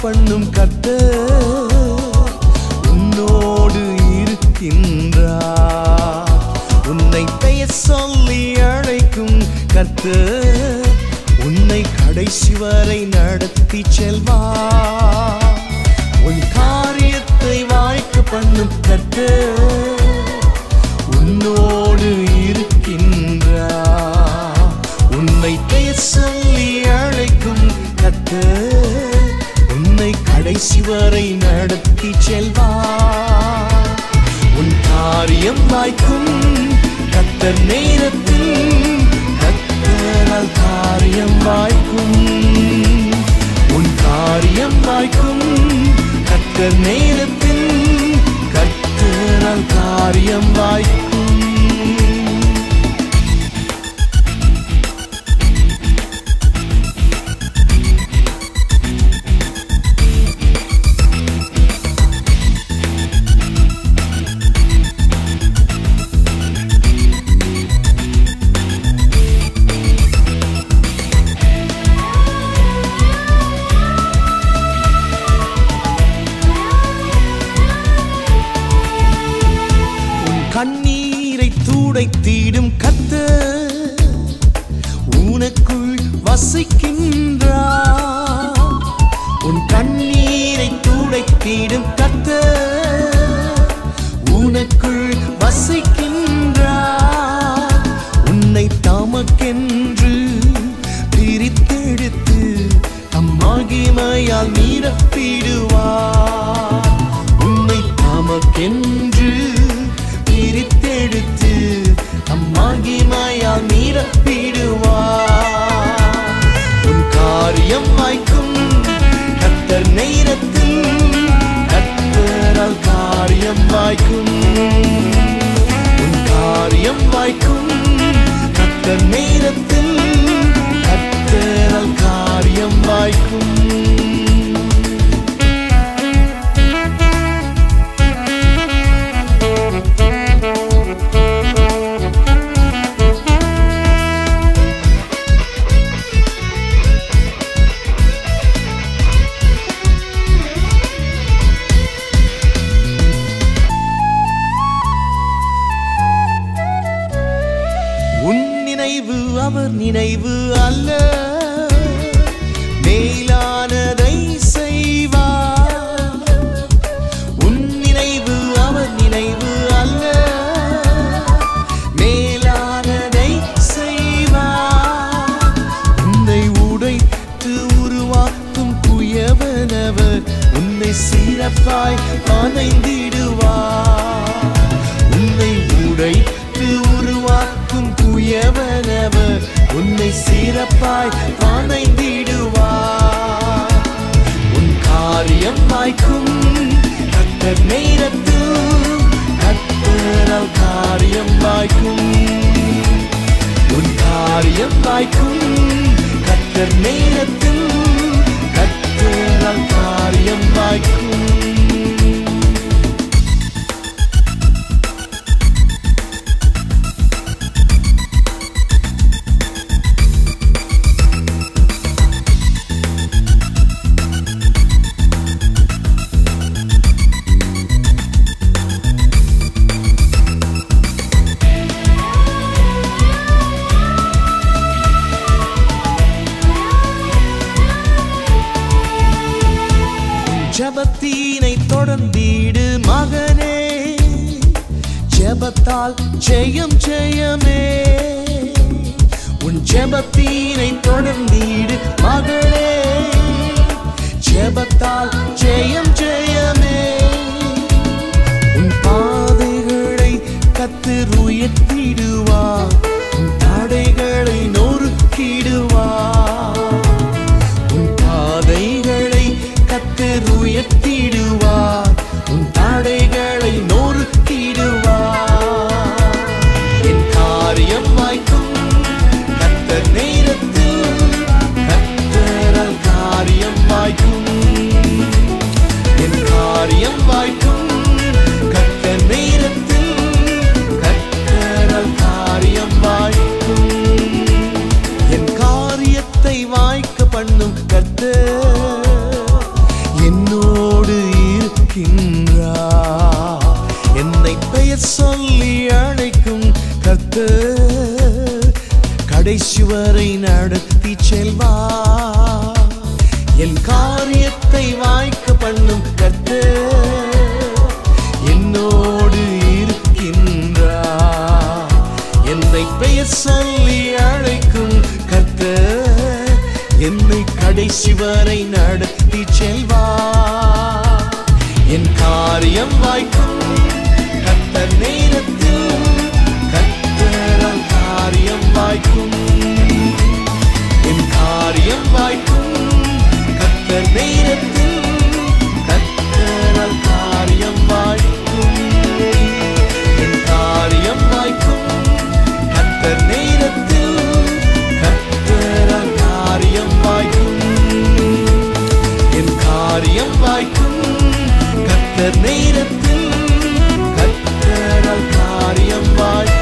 பண்ணும் கத்த உன்னோடு இருக்கின்றார் உன்னை பெயர் சொல்லி அழைக்கும் கத்த உன்னை கடைசி வரை நடத்தி செல்வார் உன் காரியத்தை வாய்க்க பண்ணும் நடத்தி செல்வார். உன் காரியம் வாய்க்கும் கத்தர் நேரத்தில் கத்தரால் காரியம் வாய்க்கும். உன் காரியம் வாய்க்கும் கத்தர் நேரத்தில் கத்தரால் காரியம் வாய்க்கும் எடுத்து அம்மாகி மாயா நிரப்பிடுவா உன் காரியம் வாய்க்கும் கத்தர் நேரத்தில் கத்தரால் காரியம் வாய்க்கும். உன் காரியம் வாய்க்கும் நினைவு அல்ல. மேலானதை செய்வார் உன் நினைவு அவர் நினைவு அல்ல. மேலானதை செய்வார் உன்னை உடைத்து உருவாக்கும் குயவனவர் உன்னை சிறப்பாய் அமைந்திடுவார் உன்னை சிறப்பாய் அணைந்திடுவார் உன் காரியம் வாய்க்கும் கத்தர் நேரத்து கத்தரால் காரியம் வாய்க்கும். உன் காரியம் வாய்க்கும் கத்தர் நேரத்தில் கத்தரால் காரியம் வாய்க்கும். ஜெபத்தால் ஜெயம் ஜெயமே. உன் ஜெபத்தீனை தொடர்ந்தீடு மகளே. ஜெபத்தால் ஜெயம் பண்ணும் என்னோடு இருக்கின்றார். என்னை பெயர் சொல்லி அழைக்கும் கர்த்தர் கடைசி வரை நடத்தி செல்வா என் காரியத்தை வாய்க்க பண்ணும் கர்த்தர் கடைசி வரை நேரத்தும் கத்தர் நேரத்தில் கத்தரால் காரியம் வாழ்